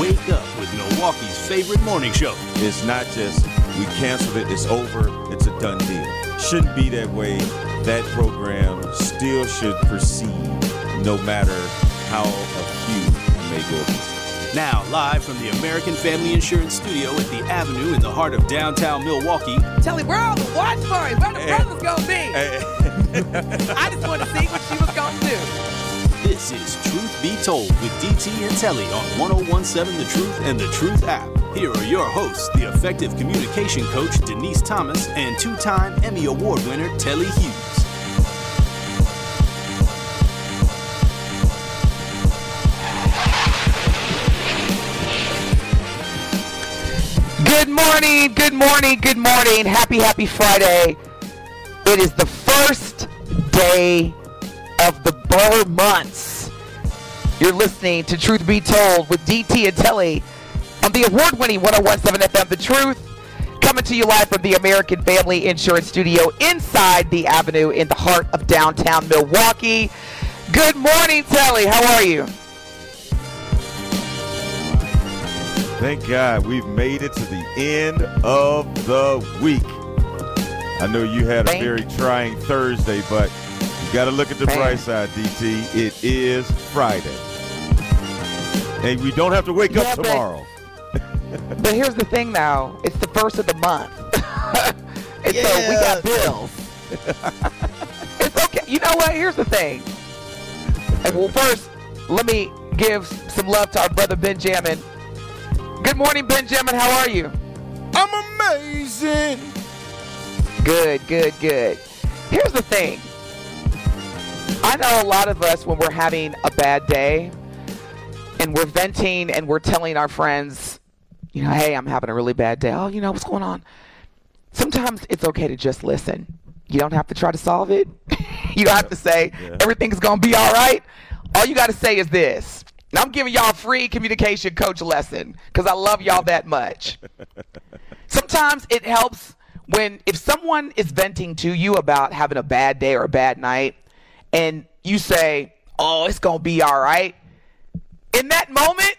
wake up with Milwaukee's favorite morning show. It's not just we canceled it, it's over, it's a done deal. Shouldn't be that way. That program still should proceed no matter how acute may go. Now, live from the American Family Insurance Studio at the Avenue in the heart of downtown Milwaukee, Tell him where all the watch party, where the eh. brothers gonna be. Hey. Eh. I just want to see what she was gonna do. This is Truth Be Told with DT and Telly on 1017 The Truth and The Truth app. Here are your hosts, the effective communication coach Denise Thomas and two time Emmy Award winner Telly Hughes. Good morning, good morning, good morning. Happy, happy Friday. It is the first day Burr months. You're listening to Truth Be Told with DT and Telly on the award winning 1017 FM The Truth. Coming to you live from the American Family Insurance Studio inside the Avenue in the heart of downtown Milwaukee. Good morning, Telly. How are you? Thank God we've made it to the end of the week. I know you had a very trying Thursday, but got to look at the Man. bright side, DT. It is Friday. And we don't have to wake Yeah, up tomorrow. But here's the thing now, it's the first of the month. and so we got bills. it's okay. You know what? Here's the thing. Well, first, let me give some love to our brother Benjamin. Good morning, Benjamin. How are you? I'm amazing. Good, good, good. Here's the thing. I know a lot of us, when we're having a bad day and we're venting and we're telling our friends, you know, hey, I'm having a really bad day. Oh, you know, what's going on? Sometimes it's okay to just listen. You don't have to try to solve it. you don't have to say, Yeah. everything's going to be all right. All you got to say is this. And I'm giving y'all a free communication coach lesson because I love y'all that much sometimes it helps when if someone is venting to you about having a bad day or a bad night and you say oh it's gonna be all right in that moment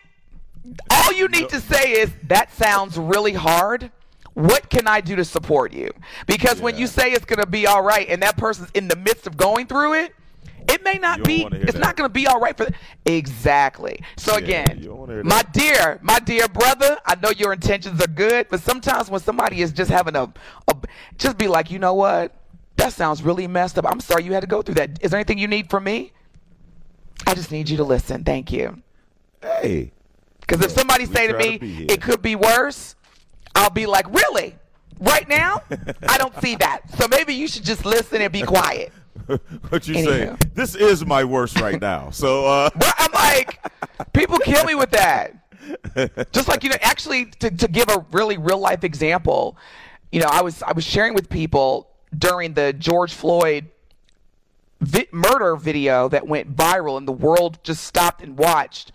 all you need to say is that sounds really hard what can i do to support you because when you say it's gonna be all right and that person's in the midst of going through it it may not be it's that. not going to be all right for them. exactly so Yeah, again you don't wanna hear my dear, my dear brother, I know your intentions are good, but sometimes when somebody is just having a, a just be like, you know what? That sounds really messed up. I'm sorry you had to go through that. Is there anything you need from me? I just need you to listen. Thank you. Hey, Because if somebody say to try to me, it could be worse, I'll be like, really? Right now? I don't see that. So maybe you should just listen and be quiet. what you say? This is my worst right now. So, uh, But I'm like, people kill me with that. Just like you know, actually, to, to give a really real life example, you know, I was I was sharing with people during the George Floyd vi- murder video that went viral, and the world just stopped and watched.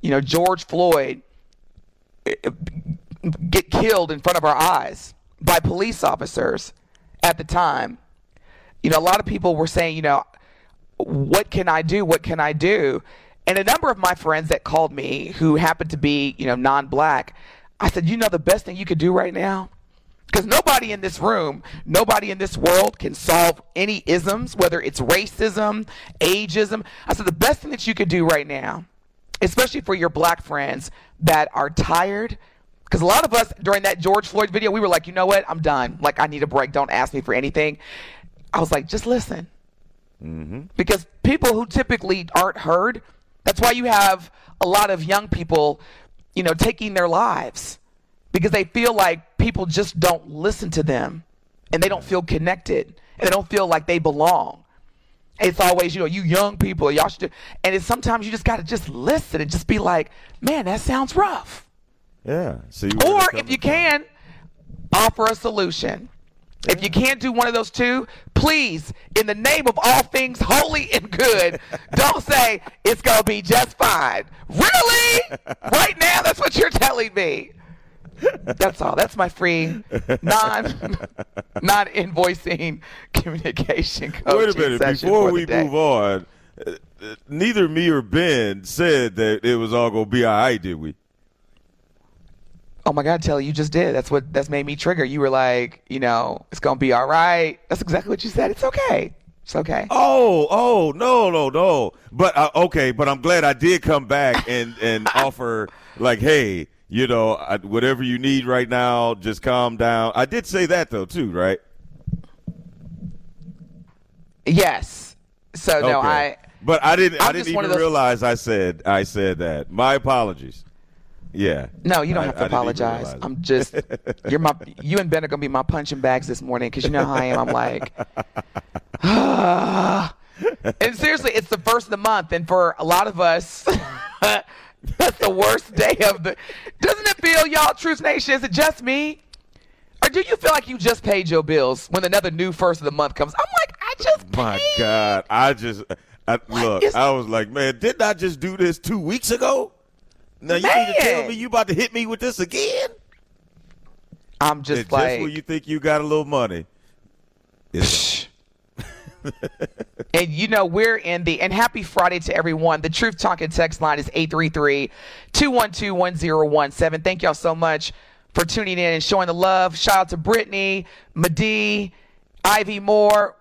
You know, George Floyd eh, get killed in front of our eyes by police officers at the time. You know, a lot of people were saying, you know, what can I do? What can I do? And a number of my friends that called me who happened to be, you know, non-black, I said, you know, the best thing you could do right now, because nobody in this room, nobody in this world can solve any isms, whether it's racism, ageism. I said, the best thing that you could do right now, especially for your black friends that are tired, because a lot of us during that George Floyd video, we were like, you know what? I'm done. Like, I need a break. Don't ask me for anything. I was like, just listen mm-hmm. because people who typically aren't heard that's why you have a lot of young people you know taking their lives because they feel like people just don't listen to them and they don't feel connected and they don't feel like they belong it's always you know you young people y'all should do and it's sometimes you just got to just listen and just be like man that sounds rough Yeah. See, where Or if you can, offer a solution. If you can't do one of those two, please, in the name of all things holy and good, don't say it's going to be just fine. Really? Right now, that's what you're telling me. That's all. That's my free non non invoicing communication coaching Wait a minute. session Before we day. move on, neither me or Ben said that it was all going to be all right, did we? Oh my God, Telly, you just did. That's what that's made me trigger. You were like, you know, it's gonna be all right. That's exactly what you said. It's okay. It's okay. Oh, oh, no, no, no. But uh, okay, but I'm glad I did come back and and offer like, hey, you know, I, whatever you need right now, just calm down. I did say that though too, right? Yes. So no, Okay. I But I didn't. I I'm didn't even those- realize I said I said that. My apologies. Yeah. no, you don't I- have to I apologize. I'm just you're my you and Ben are gonna be my punching bags this morning because you know how I am. I'm like, and seriously, it's the first of the month, and for a lot of us. That's the worst day of the. Doesn't it feel, y'all, Truth Nation? Is it just me? Or do you feel like you just paid your bills when another new first of the month comes? I'm like, I just My. God, I just uh, uh, I, look. is- I was like, man, didn't I just do this two weeks ago? Now you need to tell me you about to hit me with this again? I'm just just like, when you think you got a little money, it's and you know we're in the and happy Friday to everyone. The Truth Talking text line is 833-212-1017. Thank y'all so much for tuning in and showing the love. Shout out to Brittany, Madee, Ivy Moore.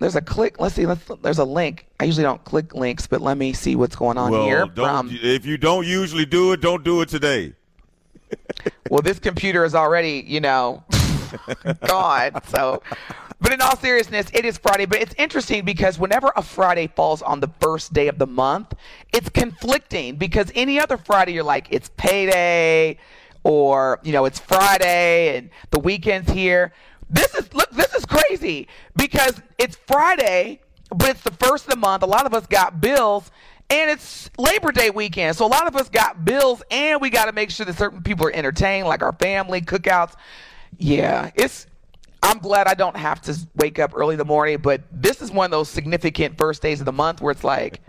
There's a click. Let's see. Let's, there's a link. I usually don't click links, but let me see what's going on well, here. don't, From- if you don't usually do it, don't do it today. well, this computer is already, you know, gone. So, but in all seriousness, it is Friday. But it's interesting because whenever a Friday falls on the first day of the month, it's conflicting because any other Friday, you're like, it's payday or, you know, it's Friday and the weekend's here. This is, look, this is crazy because it's Friday, but it's the first of the month. A lot of us got bills and it's Labor Day weekend. So a lot of us got bills and we got to make sure that certain people are entertained, like our family, cookouts. Yeah, it's. I'm glad I don't have to wake up early in the morning, but this is one of those significant first days of the month where it's like,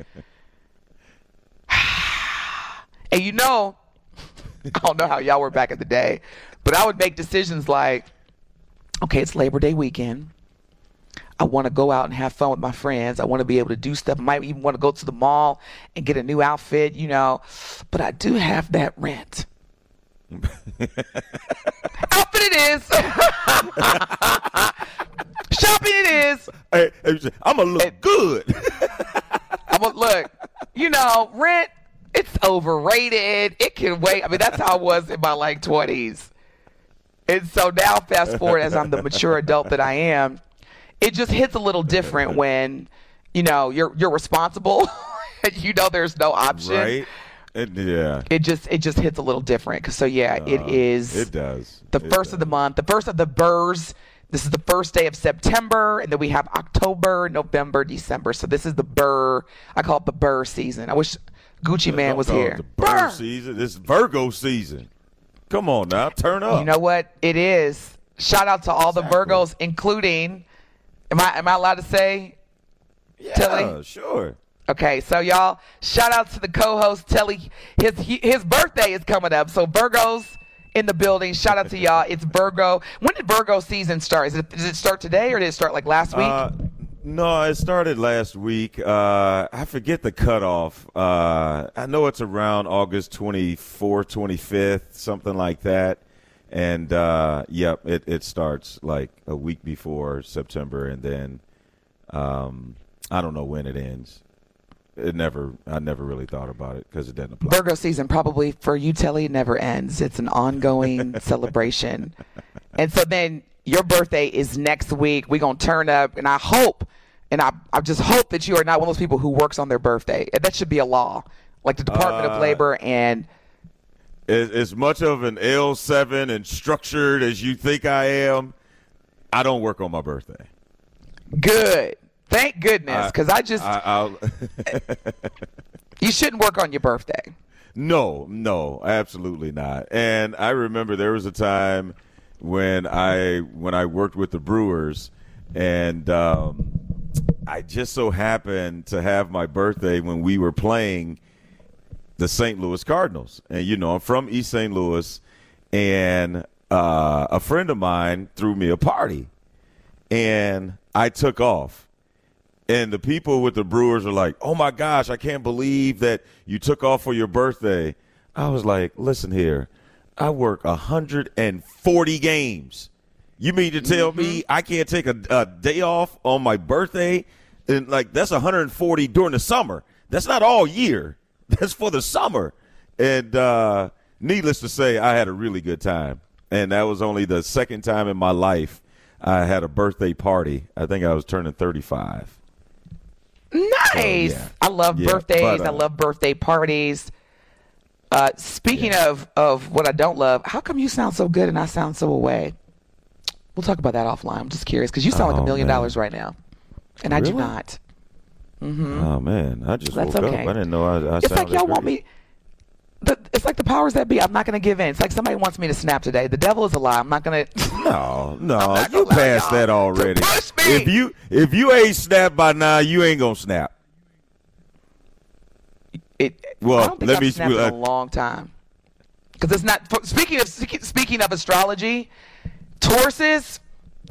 and you know, I don't know how y'all were back in the day, but I would make decisions like, okay, it's Labor Day weekend. I want to go out and have fun with my friends. I want to be able to do stuff. I might even want to go to the mall and get a new outfit, you know. But I do have that rent. Outfit it is. Shopping it is. Hey, hey, I'm gonna look good. I'm gonna look. You know, rent. It's overrated. It can wait. I mean, that's how I was in my like 20s. And so now, fast forward as I'm the mature adult that I am, it just hits a little different when, you know, you're you're responsible. and you know, there's no option. right? It, yeah. It just it just hits a little different. 'Cause So yeah, it Uh, is It does. the It first of the month, the first of the burrs. This is the first day of September, and then we have October, November, December. So this is the burr. I call it the burr season. I wish Gucci Mane was here. The bird season. This Virgo season. Come on now, turn up. You know what? It is. Shout out to all the Virgos, including. Am I am I allowed to say? yeah, Telly? sure. Okay, so y'all, shout out to the co-host Telly. His his birthday is coming up, so Virgos in the building. Shout out to y'all. It's Virgo. When did Virgo season start? It does it start today or did it start like last week? Uh, no, it started last week. Uh, I forget the cutoff. Uh, I know it's around August 24th, 25th, something like that. And uh, yep, it, it starts like a week before September, and then um, I don't know when it ends. It never. I never really thought about it because it doesn't apply. Virgo season probably for you, Telly, never ends. It's an ongoing celebration. And so then your birthday is next week. We're gonna turn up and I hope and I, I just hope that you are not one of those people who works on their birthday. That should be a law. Like the Department of Uh, Labor and as, as much of an L7 and structured as you think I am, I don't work on my birthday. good. Thank goodness, because I, just I, you shouldn't work on your birthday. No, no, absolutely not. And I remember there was a time when I when I worked with the Brewers, and um, I just so happened to have my birthday when we were playing the St. Louis Cardinals. And you know, I'm from East St. Louis, and uh, a friend of mine threw me a party, and I took off. And the people with the Brewers are like, "Oh my gosh, I can't believe that you took off for your birthday." I was like, "Listen here, I work 140 games. You mean to tell mm-hmm. me I can't take a, a day off on my birthday? And like that's 140 during the summer. That's not all year. That's for the summer. And uh, needless to say, I had a really good time. And that was only the second time in my life I had a birthday party. I think I was turning 35. Nice. So, yeah. I love yeah, birthdays. But, uh, I love birthday parties. Uh, speaking yeah. of of what I don't love, how come you sound so good and I sound so away? We'll talk about that offline. I'm just curious because you sound oh, like a million man. dollars right now, and really? I do not. Mm-hmm. Oh man, I just That's woke okay. up. I didn't know I. I it's like y'all great. want me. The, it's like the powers that be. I'm not going to give in. It's like somebody wants me to snap today. The devil is a lie. I'm not going to. No, no, you passed that already. If you if you ain't snapped by now, you ain't gonna snap. It. Well, I don't think let I've me. Snapped uh, a long time. Because it's not. Speaking of speaking of astrology, Tauruses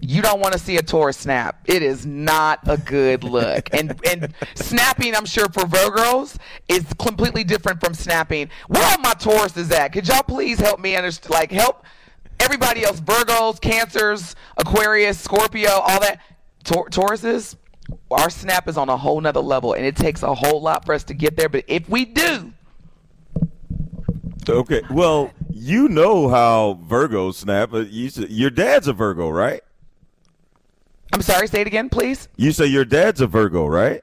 you don't want to see a Taurus snap. It is not a good look. and and snapping, I'm sure for Virgos is completely different from snapping. Where are my Tauruses at? Could y'all please help me understand? Like help everybody else, Virgos, Cancers, Aquarius, Scorpio, all that. Tor- Tauruses, our snap is on a whole nother level, and it takes a whole lot for us to get there. But if we do, okay. Well, you know how Virgos snap. You, your dad's a Virgo, right? I'm sorry, say it again, please. You say your dad's a Virgo, right?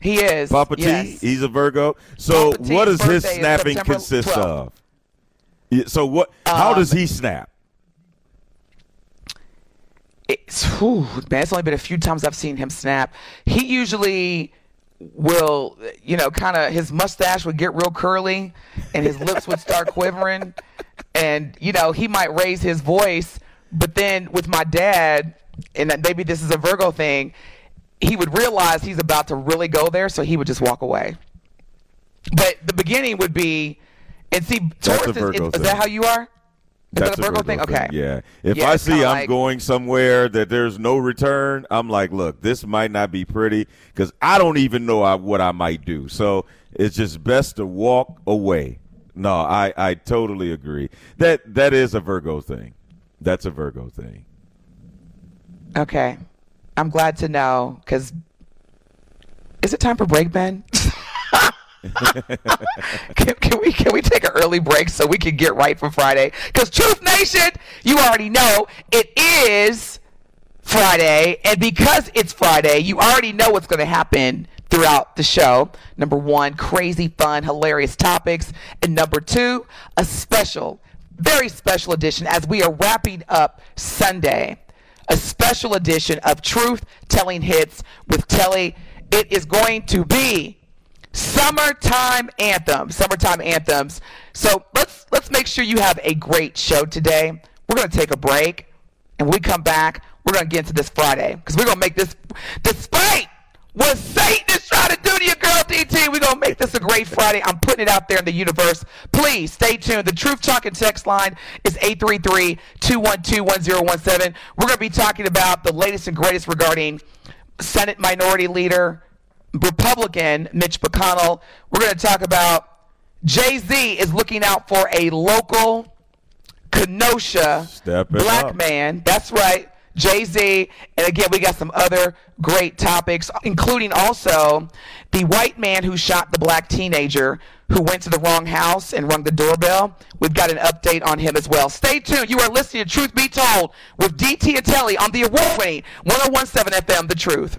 He is. Papa yes. T, he's a Virgo. So what does his snapping consist 12th. of? So what? How um, does he snap? It's, whew, man, it's only been a few times I've seen him snap. He usually will, you know, kind of his mustache would get real curly, and his lips would start quivering, and you know he might raise his voice. But then with my dad, and that maybe this is a Virgo thing, he would realize he's about to really go there, so he would just walk away. But the beginning would be, and see, Taurus is, is, is, that how you are? Is That's that a Virgo, Virgo thing? thing? Okay. Yeah. If yeah, I see I'm like, going somewhere that there's no return, I'm like, look, this might not be pretty because I don't even know I, what I might do. So it's just best to walk away. No, I, I totally agree. That that is a Virgo thing. That's a Virgo thing. Okay. I'm glad to know because is it time for break, Ben? can, can, we can we take an early break so we can get right for Friday? Because Truth Nation, you already know it is Friday, and because it's Friday, you already know what's going to happen throughout the show. Number one, crazy, fun, hilarious topics, and number two, a special, very special edition as we are wrapping up Sunday a special edition of Truth Telling Hits with Telly. It is going to be summertime anthems. Summertime anthems. So let's let's make sure you have a great show today. We're going to take a break, and we come back, we're going to get into this Friday because we're going to make this, despite what Satan is trying to do to your girl DT. We're going to make this a great Friday. I'm putting it out there in the universe. Please stay tuned. The Truth Talking text line is 833-212-1017. We're going to be talking about the latest and greatest regarding Senate Minority Leader, Republican Mitch McConnell. We're going to talk about Jay-Z is looking out for a local Kenosha black up. man. That's right. Jay Z. And again, we got some other great topics, including also the white man who shot the black teenager who went to the wrong house and rung the doorbell. We've got an update on him as well. Stay tuned. You are listening to Truth Be Told with DT and Telly on the award winning 1017 FM The Truth.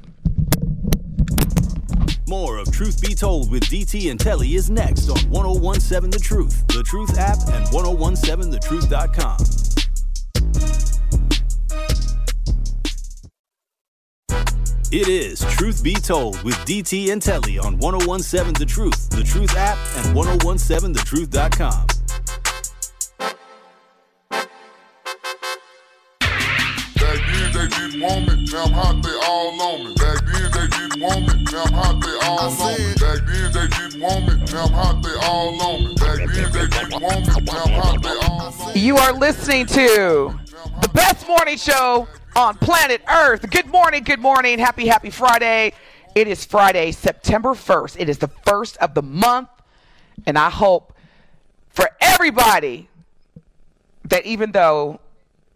More of Truth Be Told with DT and Telly is next on 1017 The Truth, The Truth app, and 1017thetruth.com. It is Truth Be Told with DT and Telly on 1017 The Truth, The Truth app, and 1017thetruth.com. Back then they didn't want me, now I'm hot, they all on me. Back then they didn't want me, now I'm hot, they all on me. Back then they didn't want me, now I'm hot, they all on me. Back then they didn't want me, now I'm hot, they all on me. You are listening to the best morning show on planet Earth. Good morning, good morning. Happy, happy Friday. It is Friday, September 1st. It is the first of the month. And I hope for everybody that even though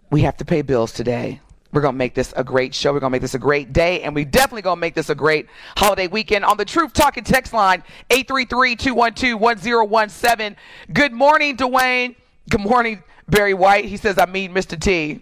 we have to pay bills today, we're going to make this a great show. We're going to make this a great day. And we definitely going to make this a great holiday weekend on the Truth Talking text line, 833-212-1017. Good morning, Dwayne. Good morning, Barry White. He says, I mean Mr. T.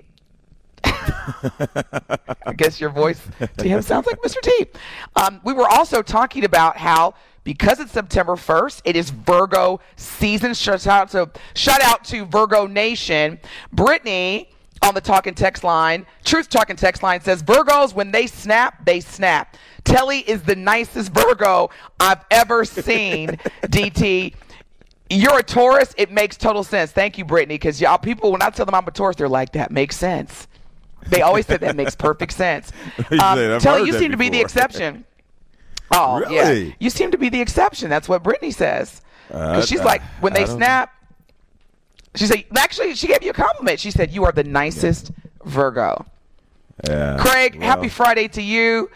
I guess your voice to him sounds like Mr. T. Um, we were also talking about how because it's September 1st, it is Virgo season. Shout out to shout out to Virgo Nation. Brittany on the talking text line, truth talking text line says Virgos when they snap, they snap. Telly is the nicest Virgo I've ever seen. DT. You're a Taurus. It makes total sense. Thank you, Brittany. Because y'all people, when I tell them I'm a Taurus, they're like, "That makes sense." They always say that makes perfect sense. Um, said, Telly, you seem to be the exception. Oh Really? yeah, you seem to be the exception. That's what Brittany says. Uh, she's like, when they snap, she said. Actually, she gave you a compliment. She said you are the nicest Virgo. Yeah. Craig, Well, happy Friday to you.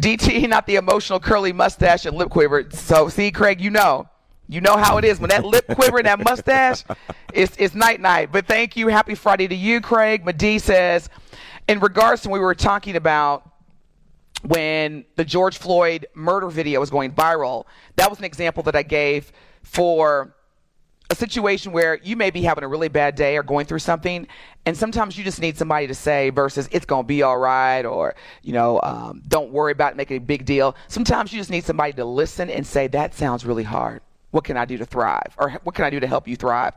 DT, not the emotional curly mustache and lip quiver. So, see, Craig, you know. You know how it is. When that lip quiver and that mustache, it's, it's night night. But thank you. Happy Friday to you, Craig. Madi says, in regards to when we were talking about when the George Floyd murder video was going viral, that was an example that I gave for a situation where you may be having a really bad day or going through something, and sometimes you just need somebody to say versus it's gonna be all right or you know um, don't worry about it, making a big deal. Sometimes you just need somebody to listen and say that sounds really hard. What can I do to thrive, or what can I do to help you thrive?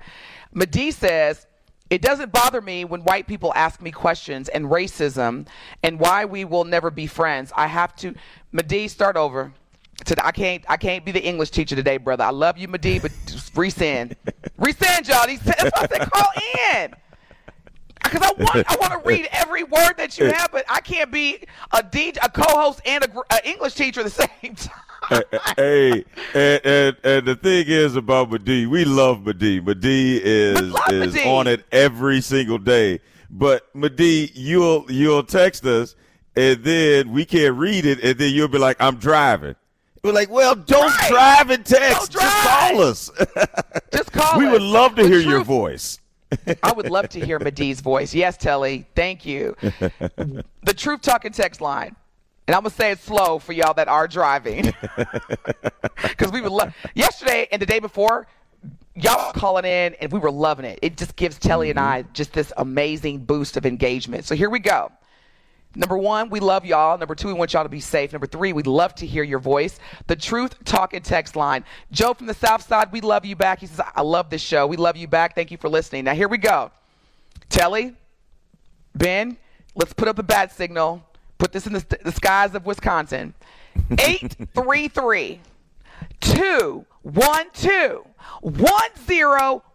Madi says. It doesn't bother me when white people ask me questions and racism and why we will never be friends. I have to, Madi, start over. Today, I can't. I can't be the English teacher today, brother. I love you, Madi, but just resend, resend, y'all. These, that's why I said call in. Because I want, I want to read every word that you have, but I can't be a DJ, a co-host, and a, gr- a English teacher at the same time. Hey, and, and and the thing is about Madi, we love Madi. Madi is is Madi. on it every single day. But Madi, you'll you'll text us, and then we can't read it, and then you'll be like, "I'm driving." We're like, "Well, don't Right. drive and text. Don't Just call us. Just call we us. would love to The hear your voice." I would love to hear Madi's voice. Yes, Telly. Thank you. the Truth Talking text line. And I'm going to say it slow for y'all that are driving. Because we were love. Yesterday and the day before, y'all were calling in and we were loving it. It just gives Telly and mm-hmm. I just this amazing boost of engagement. So here we go. Number one, we love y'all. Number two, we want y'all to be safe. Number three, we'd love to hear your voice. The Truth Talking text line. Joe from the South Side, we love you back. He says, I love this show. We love you back. Thank you for listening. Now, here we go. Telly, Ben, let's put up the bat signal. Put this in the, the skies of Wisconsin. 833 212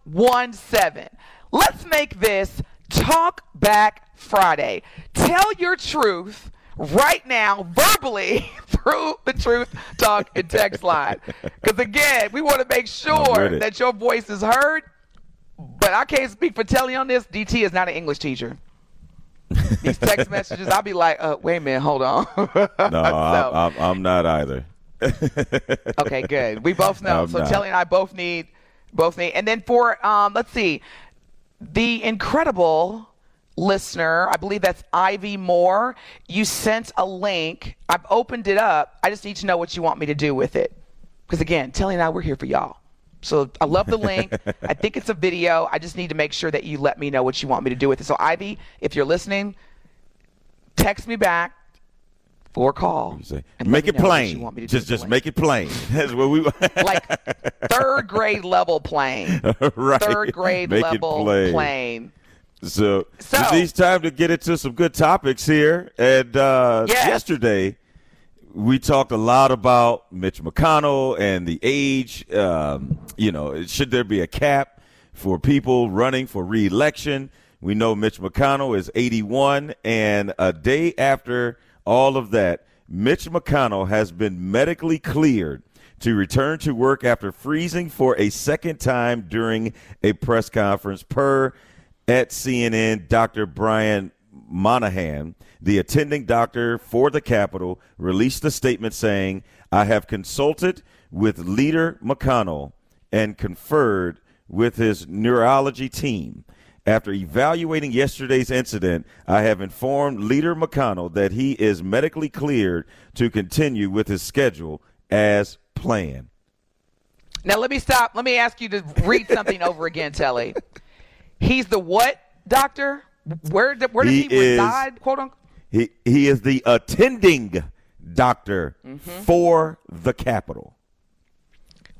1017. Let's make this Talk Back Friday. Tell your truth right now, verbally, through the Truth Talk and Text line. Because again, we want to make sure that your voice is heard. But I can't speak for Telly on this. DT is not an English teacher. These text messages, I'll be like, uh, wait a minute, hold on. No, I'm, I'm, I'm not either. Okay, good. We both know. I'm so not. Telly and I both need, both need. And then for, um, let's see, the incredible listener, I believe that's Ivy Moore. You sent a link. I've opened it up. I just need to know what you want me to do with it. Because again, Telly and I, we're here for y'all. So I love the link. I think it's a video. I just need to make sure that you let me know what you want me to do with it. So Ivy, if you're listening, text me back or call. Make it plain. want me to Just just make it plain. That's what we like third grade level playing. right. Third grade Make level plain. So, So- it needs time to get into some good topics here. And uh, Yes. yesterday, we talked a lot about Mitch McConnell and the age. Um, you know, should there be a cap for people running for reelection? We know Mitch McConnell is 81, and a day after all of that, Mitch McConnell has been medically cleared to return to work after freezing for a second time during a press conference, per at CNN, Dr. Brian Monahan, the attending doctor for the Capitol, released a statement saying, I have consulted with Leader McConnell and conferred with his neurology team. After evaluating yesterday's incident, I have informed Leader McConnell that he is medically cleared to continue with his schedule as planned. Now let me stop. Let me ask you to read something over again, Telly. He's the what doctor? Where where does he, he reside? Quote unquote. He he is the attending doctor mm-hmm. for the Capitol.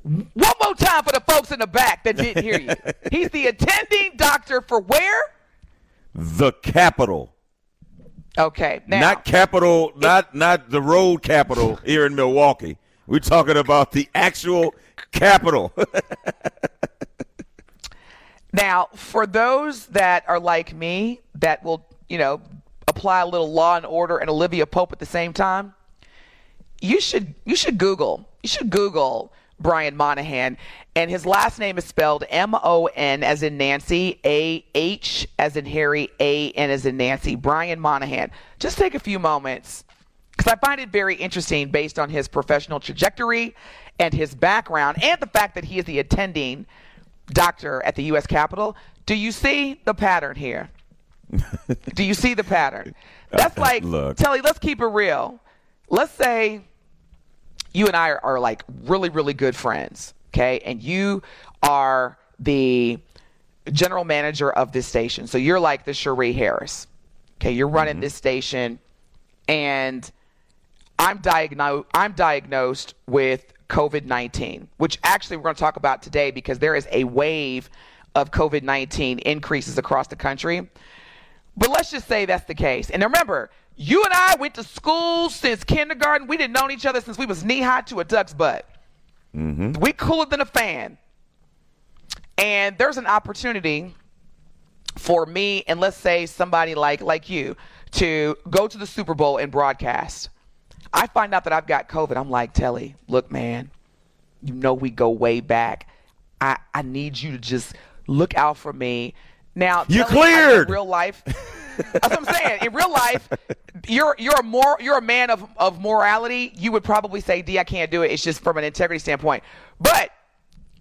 One more time for the folks in the back that didn't hear you. He's the attending doctor for where? The Capitol. Okay. Now, not capital, not not the road capital here in Milwaukee. We're talking about the actual capital. now, for those that are like me, that will, you know, apply a little law and order and Olivia Pope at the same time, you should you should Google. You should Google Brian Monahan, and his last name is spelled M O N as in Nancy, A H as in Harry, A N as in Nancy. Brian Monahan. Just take a few moments because I find it very interesting based on his professional trajectory and his background and the fact that he is the attending doctor at the U.S. Capitol. Do you see the pattern here? Do you see the pattern? That's like, Look. Telly, let's keep it real. Let's say you and I are, are like really, really good friends, okay? And you are the general manager of this station. So you're like the Cherie Harris. Okay, you're running mm-hmm. this station and I'm diagnosed I'm diagnosed with COVID-19, which actually we're going to talk about today because there is a wave of COVID-19 increases across the country. But let's just say that's the case. And remember, you and I went to school since kindergarten. We didn't know each other since we was knee high to a duck's butt. Mm-hmm. We cooler than a fan. And there's an opportunity for me and let's say somebody like like you to go to the Super Bowl and broadcast. I find out that I've got COVID. I'm like, Telly, look, man, you know we go way back. I, I need you to just look out for me. Now, you cleared real life. That's what I'm saying. In real life, you're you're a more you're a man of, of morality. You would probably say, D, I can't do it. It's just from an integrity standpoint. But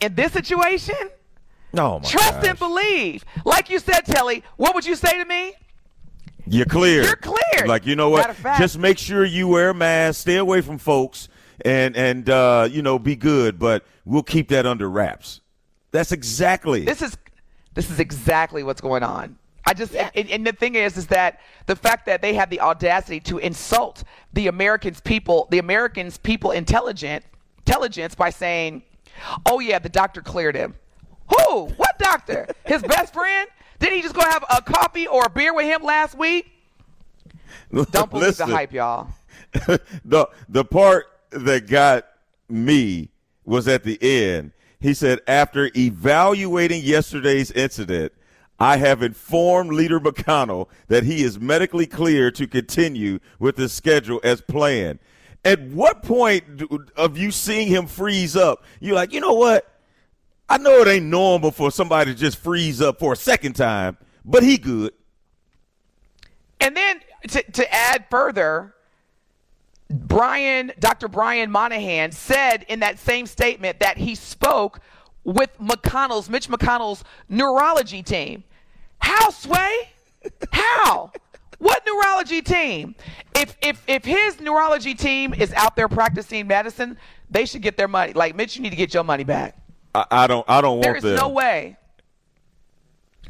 in this situation, oh no, trust gosh. and believe. Like you said, Telly, what would you say to me? You're clear. You're clear. Like you know what? Just make sure you wear a mask, stay away from folks, and and uh, you know be good. But we'll keep that under wraps. That's exactly. This is this is exactly what's going on. I just yeah. and, and, the thing is, is that the fact that they have the audacity to insult the Americans people, the Americans people intelligent intelligence by saying, "Oh yeah, the doctor cleared him." Who? What doctor? His best friend? Did he just go have a coffee or a beer with him last week? Don't believe Listen, the hype, y'all. the the part that got me was at the end. He said after evaluating yesterday's incident I have informed Leader McConnell that he is medically clear to continue with his schedule as planned. At what point of you seeing him freeze up, you're like, you know what? I know it ain't normal for somebody to just freeze up for a second time, but he good. And then to, to add further, Brian, Dr. Brian Monahan said in that same statement that he spoke with McConnell's, Mitch McConnell's neurology team. How, Sway? How? What neurology team? If if if his neurology team is out there practicing medicine, they should get their money. Like Mitch, you need to get your money back. I, I don't. I don't want. There is them. no way.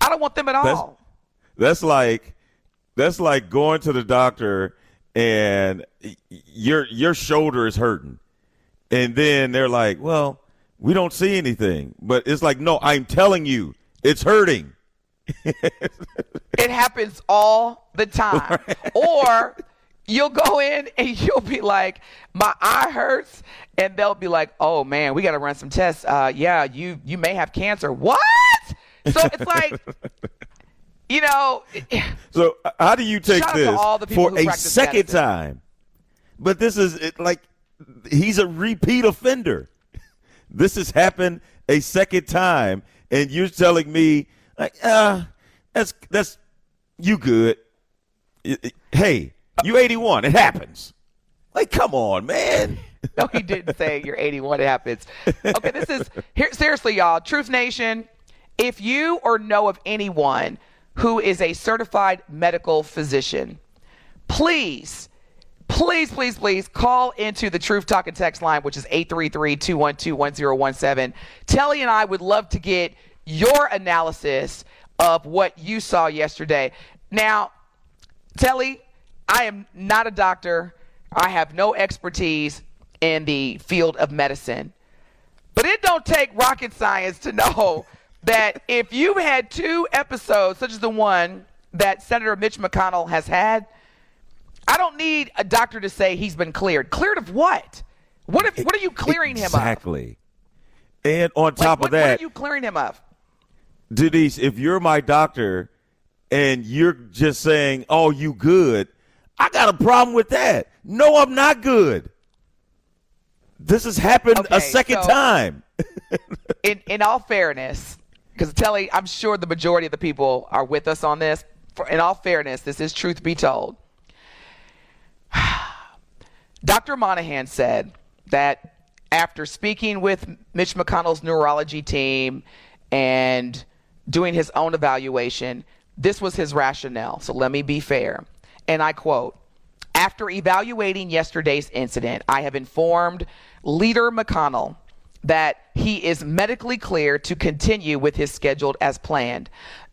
I don't want them at all. That's, that's like that's like going to the doctor and your your shoulder is hurting, and then they're like, "Well, we don't see anything. But it's like, no, I'm telling you, it's hurting. it happens all the time. Or you'll go in and you'll be like, my eye hurts, and they'll be like, oh man, we got to run some tests. Uh, yeah, you you may have cancer. What? So it's like, you know. So how do you take Shout out to this all the for a second medicine. time? But this is it, like he's a repeat offender. This has happened a second time, and you're telling me like, uh, that's that's you good. Hey, you 81. It happens. Like, come on, man. No, he didn't say you're 81. It happens. Okay, this is here. Seriously, y'all. Truth Nation. If you or know of anyone who is a certified medical physician, please, please, please, please call into the Truth Talk and Text line, which is 833-212-1017. Telly and I would love to get your analysis of what you saw yesterday. Now, Telly, I am not a doctor. I have no expertise in the field of medicine. But it don't take rocket science to know that if you've had two episodes, such as the one that Senator Mitch McConnell has had, I don't need a doctor to say he's been cleared. Cleared of what? What if what are you clearing him of? Exactly. And on Like, top what, of that, what are you clearing him of? Denise, if you're my doctor and you're just saying, "Oh, you good," I got a problem with that. No, I'm not good. This has happened Okay, a second so- time. in in all fairness, because Telly, I'm sure the majority of the people are with us on this. For, in all fairness, this is truth be told. Dr. Monahan said that after speaking with Mitch McConnell's neurology team and doing his own evaluation, this was his rationale. So let me be fair. And I quote After evaluating yesterday's incident, I have informed Leader McConnell that he is medically clear to continue with his scheduled as planned.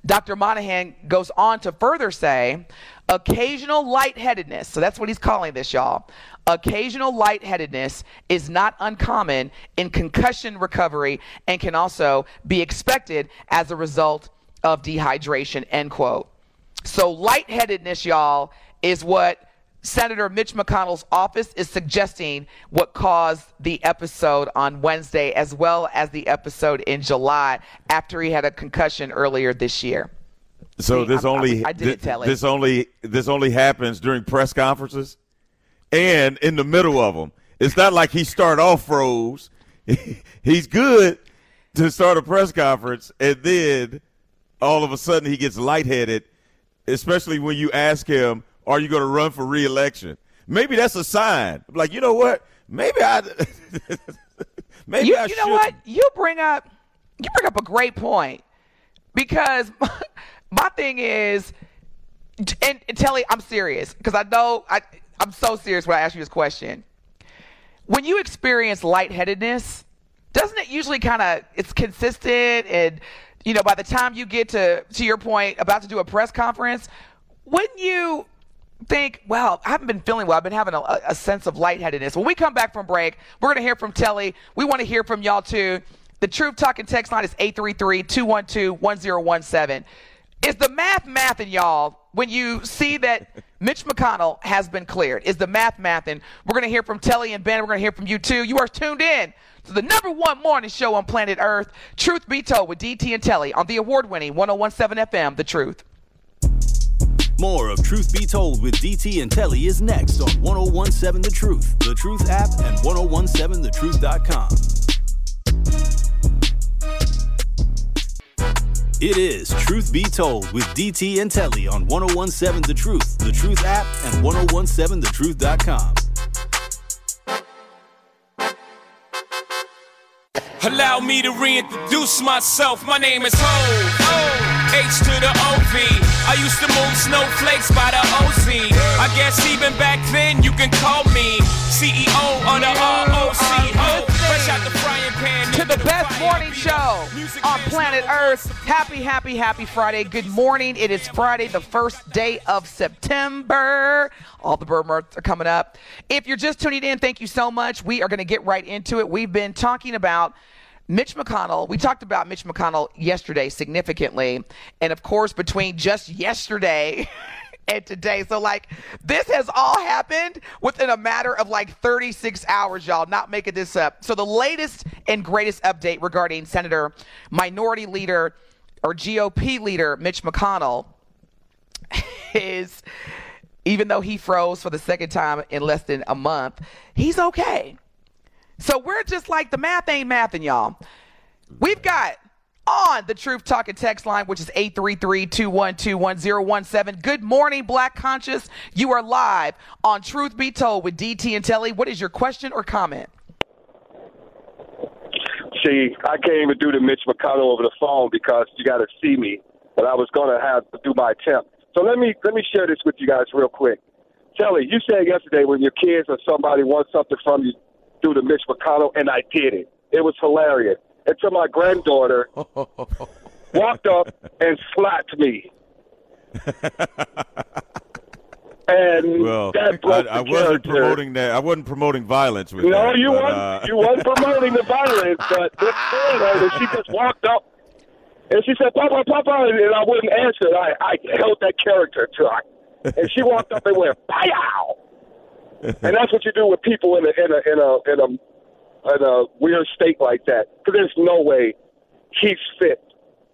Dr. Monahan goes on to further say occasional lightheadedness, so that's what he's calling this, y'all. Occasional lightheadedness is not uncommon in concussion recovery and can also be expected as a result of dehydration, end quote. So lightheadedness, y'all, is what Senator Mitch McConnell's office is suggesting what caused the episode on Wednesday, as well as the episode in July after he had a concussion earlier this year. So See, this I'm- only I- I didn't thi- tell it. this only this only happens during press conferences and in the middle of them. It's not like he start off froze. He's good to start a press conference and then all of a sudden he gets lightheaded, especially when you ask him, "Are you going to run for reelection?" Maybe that's a sign. Like, you know what? Maybe I maybe You, I you know what? You bring up you bring up a great point because my thing is, and, and Telly, I'm serious because I know I I'm so serious when I ask you this question. When you experience lightheadedness, doesn't it usually kind of it's consistent and you know by the time you get to to your point about to do a press conference, wouldn't you think, well, I haven't been feeling well. I've been having a, a sense of lightheadedness. When we come back from break, we're going to hear from Telly. We want to hear from y'all too. The Truth Talking text line is 833-212-1017. Is the math math mathing, y'all, when you see that Mitch McConnell has been cleared? Is the math math mathing? We're going to hear from Telly and Ben. We're going to hear from you too. You are tuned in to the number one morning show on planet Earth, Truth Be Told with DT and Telly on the award-winning 1017 FM, The Truth. More of Truth Be Told with DT and Telly is next on 1017 The Truth, The Truth app, and 1017thetruth.com. It is Truth Be Told with DT and Telly on 1017 The Truth, The Truth app, and 1017thetruth.com. Allow me to reintroduce myself. My name is Hov. H to the OV. I used to move snowflakes by the OZ. I guess even back then you can call me CEO of the ROC. Fresh out the. To the best morning show on planet Earth. Happy, happy, happy Friday. Good morning. It is Friday, the first day of September. All the bird months are coming up. If you're just tuning in, thank you so much. We are going to get right into it. We've been talking about Mitch McConnell. We talked about Mitch McConnell yesterday significantly. And of course, between just yesterday and today. So, like, this has all happened within a matter of like 36 hours, y'all, not making this up. So, the latest and greatest update regarding Senator Minority Leader or GOP leader Mitch McConnell is even though he froze for the second time in less than a month, he's okay. So we're just like the math ain't mathing, y'all. We've got on the Truth Talking text line, which is 833-212-1017. Good morning, Black Conscious. You are live on Truth Be Told with DT and Telly. What is your question or comment? See, I can't even do the Mitch McConnell over the phone because you got to see me, but I was going to have to do my attempt. So let me let me share this with you guys real quick. Telly, you said yesterday when your kids or somebody wants something from you, do the Mitch McConnell, and I did it. It was hilarious. Until my granddaughter walked up and slapped me. and Well, that broke I, I wasn't promoting that. I wasn't promoting violence with No, that. you but, weren't. uh, you weren't promoting the violence, but this girl, she just walked up and she said, "Papa, Papa," and I wouldn't answer. I I held that character to her, and she walked up and went, "Pow!" and that's what you do with people in a in a in a in a Uh, in a weird state like that. Because there's no way he's fit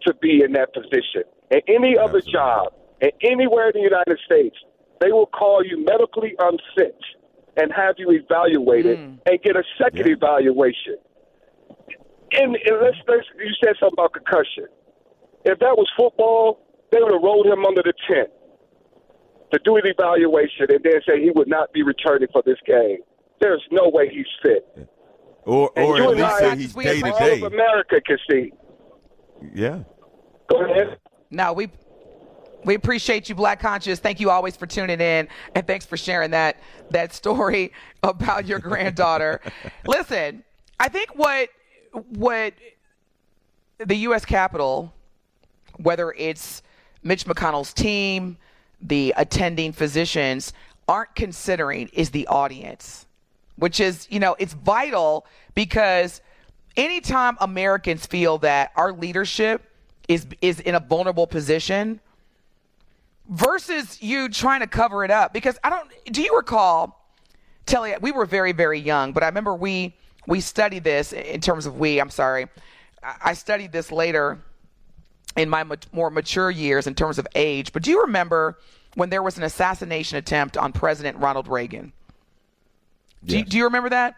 to be in that position. In any other Absolutely. job, and anywhere in the United States, they will call you medically unfit and have you evaluated hmm. and get a second Yeah. evaluation. And, and let's, let's, you said something about concussion. If that was football, they would have rolled him under the tent to do an evaluation and then say he would not be returning for this game. There's no way he's fit. Or And or you at and least I, say he's we- day to all day. America can see. Yeah. Go ahead. No, we we appreciate you, Black Conscious. Thank you always for tuning in, and thanks for sharing that that story about your granddaughter. Listen, I think what what the U.S. Capitol, whether it's Mitch McConnell's team, the attending physicians, aren't considering is the audience, which is you know it's vital because anytime Americans feel that our leadership is is in a vulnerable position versus you trying to cover it up because I don't do you recall Telly we were very very young but I remember we we studied this in terms of we I'm sorry I studied this later in my more mature years in terms of age but do you remember when there was an assassination attempt on President Ronald Reagan do, you, Yes. do you remember that?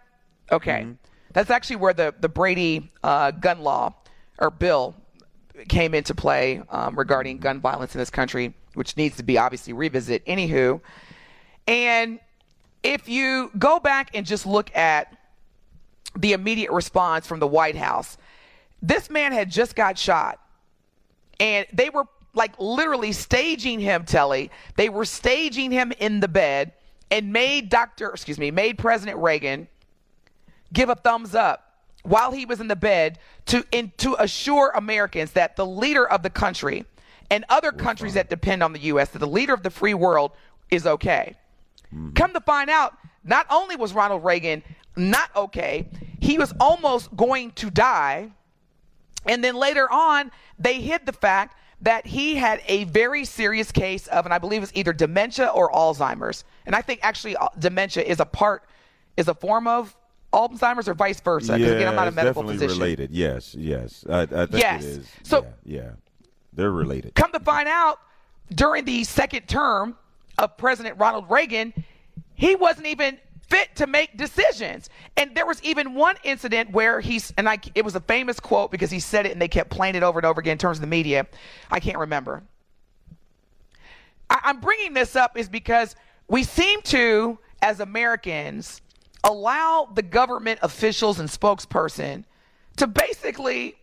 Okay. That's actually where the, the Brady uh, gun law or bill came into play um, regarding gun violence in this country, which needs to be obviously revisited. Anywho, and if you go back and just look at the immediate response from the White House, this man had just got shot and they were like literally staging him telly they were staging him in the bed and made dr excuse me made president reagan give a thumbs up while he was in the bed to in, to assure americans that the leader of the country and other countries that depend on the us that the leader of the free world is okay. Mm-hmm. Come to find out, not only was Ronald Reagan not okay, he was almost going to die. And then later on, they hid the fact that he had a very serious case of, and I believe it's either dementia or Alzheimer's. And I think actually uh, dementia is a part, is a form of Alzheimer's or vice versa. Because yeah, again, I'm not a medical definitely physician. related. Yes, yes. I, I think Yes. it is. So- yeah, yeah. they're related. Come to find out, during the second term of President Ronald Reagan, he wasn't even fit to make decisions. And there was even one incident where he's, and I, it was a famous quote because he said it and they kept playing it over and over again in terms of the media. I can't remember. I, I'm bringing this up is because we seem to, as Americans, allow the government officials and spokesperson to basically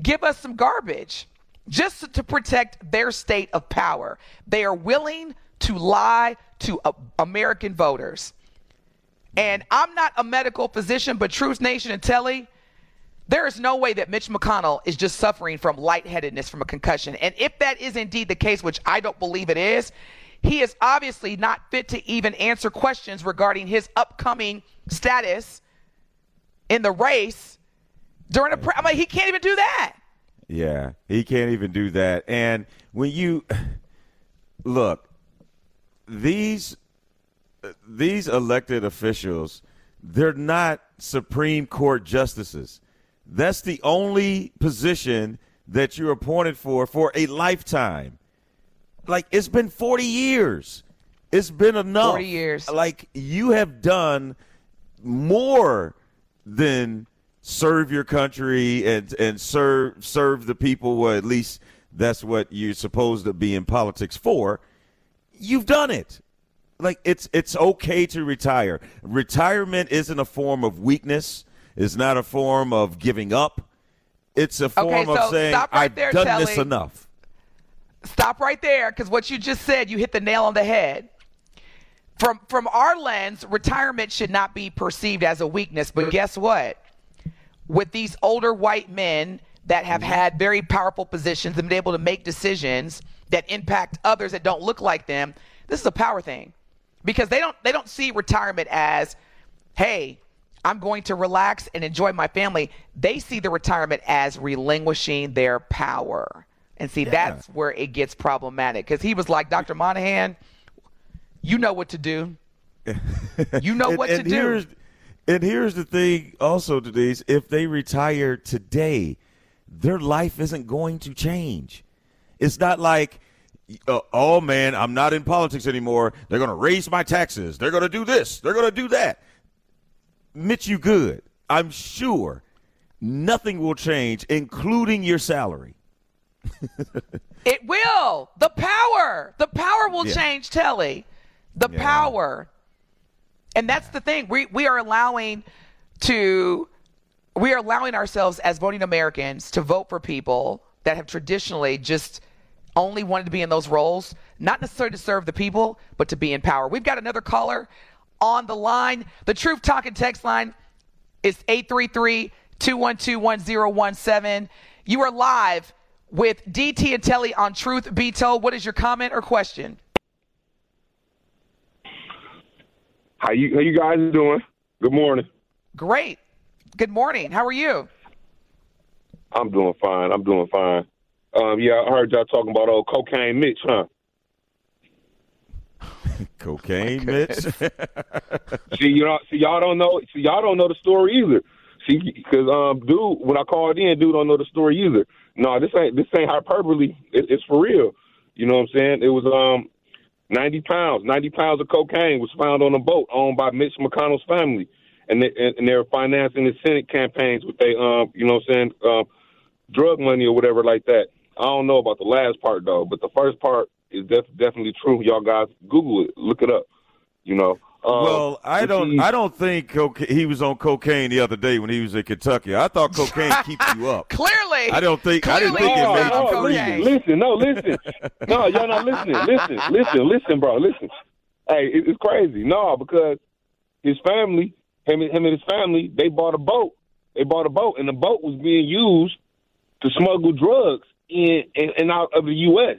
give us some garbage just to protect their state of power. They are willing to lie to uh, American voters. And I'm not a medical physician, but Truth Nation and Telly, there is no way that Mitch McConnell is just suffering from lightheadedness from a concussion. And if that is indeed the case, which I don't believe it is, he is obviously not fit to even answer questions regarding his upcoming status in the race during a. Pre- I mean, he can't even do that. Yeah, he can't even do that. And when you look, these these elected officials, they're not Supreme Court justices. That's the only position that you're appointed for for a lifetime. Like it's been 40 years. It's been enough. 40 years. Like you have done more than serve your country and and serve serve the people. Well, at least that's what you're supposed to be in politics for. You've done it. Like it's it's okay to retire. Retirement isn't a form of weakness. It's not a form of giving up. It's a form Okay, of saying right I've there, done this Telly. enough. Stop right there, because what you just said, you hit the nail on the head. From from our lens, retirement should not be perceived as a weakness. But guess what? With these older white men that have mm-hmm. had very powerful positions and been able to make decisions that impact others that don't look like them, this is a power thing. Because they don't they don't see retirement as, hey, I'm going to relax and enjoy my family. They see the retirement as relinquishing their power. And see, that's where it gets problematic. Because he was like, Dr. Monahan, you know what to do. You know and, what and to do. And here's the thing also, Denise, if they retire today, their life isn't going to change. It's not like, uh, oh man, I'm not in politics anymore. They're going to raise my taxes. They're going to do this. They're going to do that. Mitch, you good. I'm sure nothing will change, including your salary. It will. The power. The power will Yeah. change Telly. The Yeah. power. And that's the thing. We we are allowing to we are allowing ourselves as voting Americans to vote for people that have traditionally just only wanted to be in those roles, not necessarily to serve the people, but to be in power. We've got another caller on the line. The Truth Talking text line is 833-212-1017. You are live with DT and Telly on Truth Be Told. What is your comment or question? How you how you guys doing? Good morning. Great. Good morning. How are you? I'm doing fine. I'm doing fine. Um, yeah, I heard y'all talking about old cocaine Mitch, huh? Cocaine, Mitch. see, you know, see, y'all don't know. See, y'all don't know the story either. See, because um, dude, when I called in, dude don't know the story either. No, this ain't this ain't hyperbole. It, it's for real. You know what I'm saying? It was um, 90 pounds. 90 pounds of cocaine was found on a boat owned by Mitch McConnell's family, and they, and, and they were financing the Senate campaigns with they um, you know what I'm saying, um, drug money or whatever like that. I don't know about the last part though, but the first part is def- definitely true. Y'all guys Google it, look it up. You know. Um, Well, I don't. see- I don't think coca- he was on cocaine the other day when he was in Kentucky. I thought cocaine keeps you up. Clearly. I don't think. I didn't Clearly think it made not you no, cocaine. listen, listen, no, listen. no, y'all not listening. Listen, listen, listen, bro. Listen. Hey, it, it's crazy. No, because his family, him, him and his family, they bought a boat. They bought a boat, and the boat was being used to smuggle drugs in and, and out of the U.S.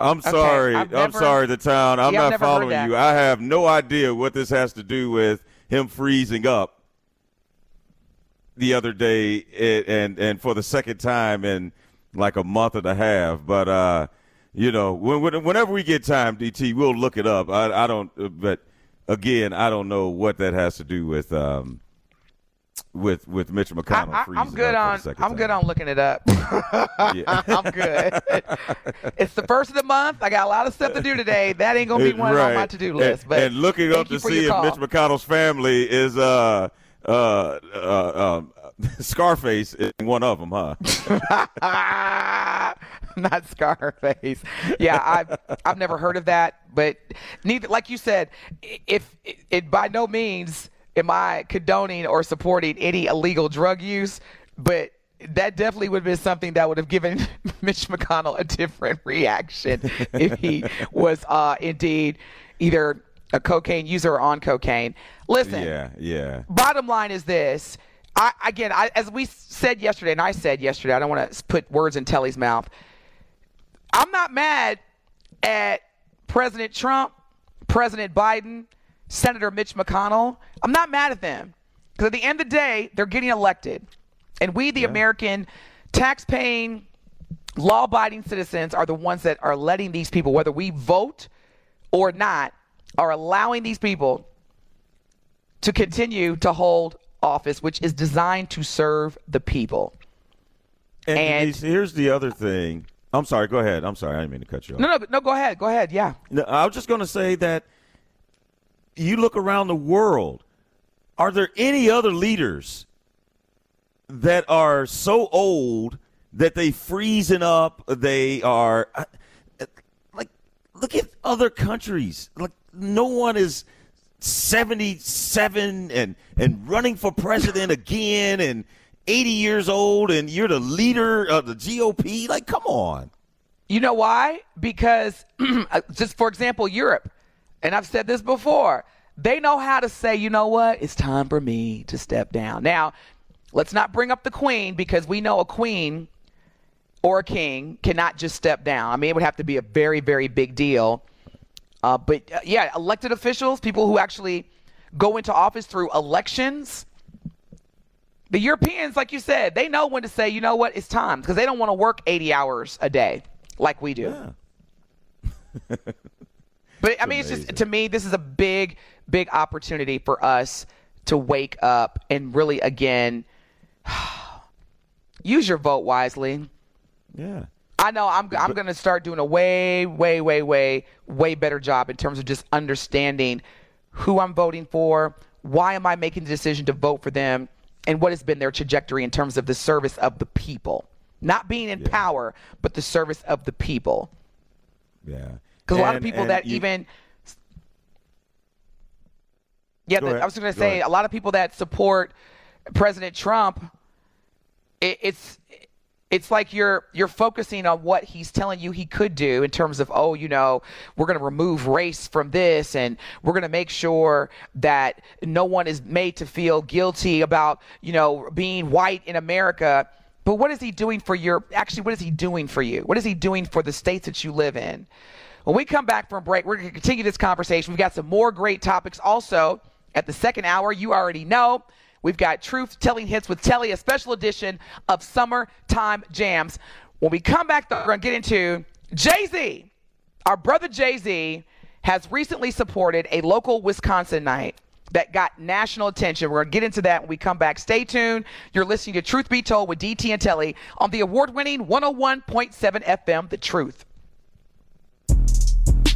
I'm sorry. I've I'm never- sorry, the town. I'm Yeah, not following you. I have no idea what this has to do with him freezing up the other day it, and and for the second time in like a month and a half. But uh, you know, when, when, whenever we get time, DT, we'll look it up. I, I don't. But again, I don't know what that has to do with um with with Mitch McConnell I, am good on. I'm good on looking it up. I'm good. it's the first of the month. I got a lot of stuff to do today. That ain't gonna be one on my to-do list. And, But and looking up to see if call. Mitch McConnell's family is uh uh uh um, Scarface is one of them, huh? not Scarface. Yeah, I've I've never heard of that, but neither. Like you said, if it, it by no means am I condoning or supporting any illegal drug use, but that definitely would have been something that would have given Mitch McConnell a different reaction if he was uh, indeed either a cocaine user or on cocaine. Listen, yeah, yeah. bottom line is this. I, again, I, as we said yesterday, and I said yesterday, I don't want to put words in Telly's mouth. I'm not mad at President Trump, President Biden, Senator Mitch McConnell. I'm not mad at them because at the end of the day, they're getting elected, and we, the American tax-paying law abiding citizens are the ones that are letting these people, whether we vote or not, are allowing these people to continue to hold office, which is designed to serve the people. And, And- here's the other thing. I'm sorry. Go ahead. I'm sorry. I didn't mean to cut you off. No, no, no. Go ahead. Go ahead. Yeah. No, I was just going to say that you look around the world. Are there any other leaders that are so old that they freezing up? They are uh, like, look at other countries. Like, no one is seventy-seven and and running for president again and. 80 years old and you're the leader of the GOP like come on You know why? Because, just for example, Europe, and I've said this before, they know how to say, you know what, it's time for me to step down. Now, let's not bring up the queen because we know a queen or a king cannot just step down. I mean, it would have to be a very, very big deal. Uh, but uh, yeah, elected officials, people who actually go into office through elections. The Europeans, like you said, they know when to say, you know what, it's time because they don't want to work 80 hours a day like we do. but I mean, it's just to me, this is a big, big opportunity for us to wake up and really again use your vote wisely. yeah I know I'm I'm going to start doing a way way way way way better job in terms of just understanding who I'm voting for, why am I making the decision to vote for them, and what has been their trajectory in terms of the service of the people. Not being in power, but the service of the people. yeah Because a lot of people that you- even yeah, the- I was going to say a lot of people that support President Trump. It, it's it's like you're you're focusing on what he's telling you he could do in terms of oh you know we're going to remove race from this and we're going to make sure that no one is made to feel guilty about you know being white in America. But what is he doing for your actually what is he doing for you? What is he doing for the states that you live in when we come back from break we're going to continue this conversation we've got some more great topics also at the second hour you already know We've got Truth Telling Hits with Telly, a special edition of Summertime Jams. When we come back, though, we're going to get into Jay Z. Our brother Jay Z has recently supported a local Wisconsin night that got national attention. We're going to get into that when we come back. Stay tuned. You're listening to Truth Be Told with DT and Telly on the award winning 101.7 FM, The Truth.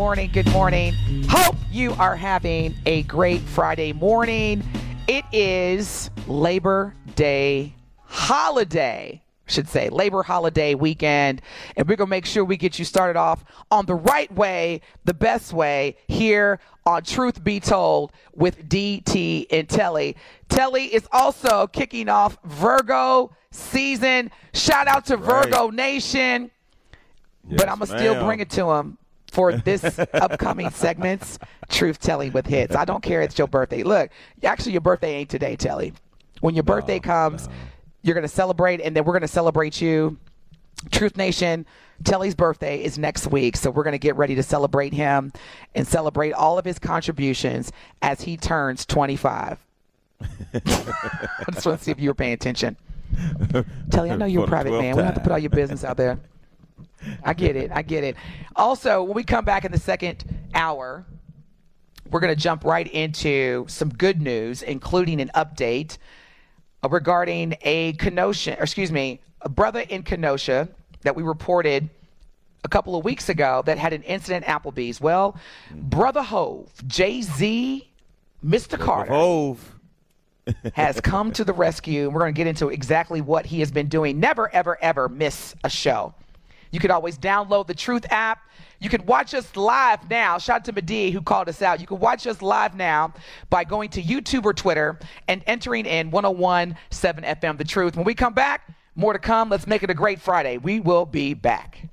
morning. Good morning. Hope you are having a great Friday morning. It is Labor Day holiday, I should say, Labor holiday weekend. And we're going to make sure we get you started off on the right way, the best way here on Truth Be Told with DT and Telly. Telly is also kicking off Virgo season. Shout out to Right. Virgo Nation but I'm gonna still bring it to him for this upcoming segments, Truth Telling with hits. I don't care. It's your birthday. Look, actually, your birthday ain't today, Telly. When your birthday comes, you're gonna celebrate, and then we're gonna celebrate you. Truth Nation, Telly's birthday is next week, so we're gonna get ready to celebrate him and celebrate all of his contributions as he turns 25. I just want to see if you were paying attention. Telly, I know you're a private 12th man. We don't have to put all your business out there. I get it. I get it. Also, when we come back in the second hour, we're going to jump right into some good news, including an update regarding a Kenosha, or excuse me, a brother in Kenosha that we reported a couple of weeks ago that had an incident at Applebee's. Well, Brother Hov, Jay Z, Mr. Carter Hov. has come to the rescue. and We're going to get into exactly what he has been doing. Never, ever, ever miss a show. You can always download the Truth app. You can watch us live now. Shout out to Medea who called us out. You can watch us live now by going to YouTube or Twitter and entering in 1017 FM The Truth. When we come back, more to come. Let's make it a great Friday. We will be back.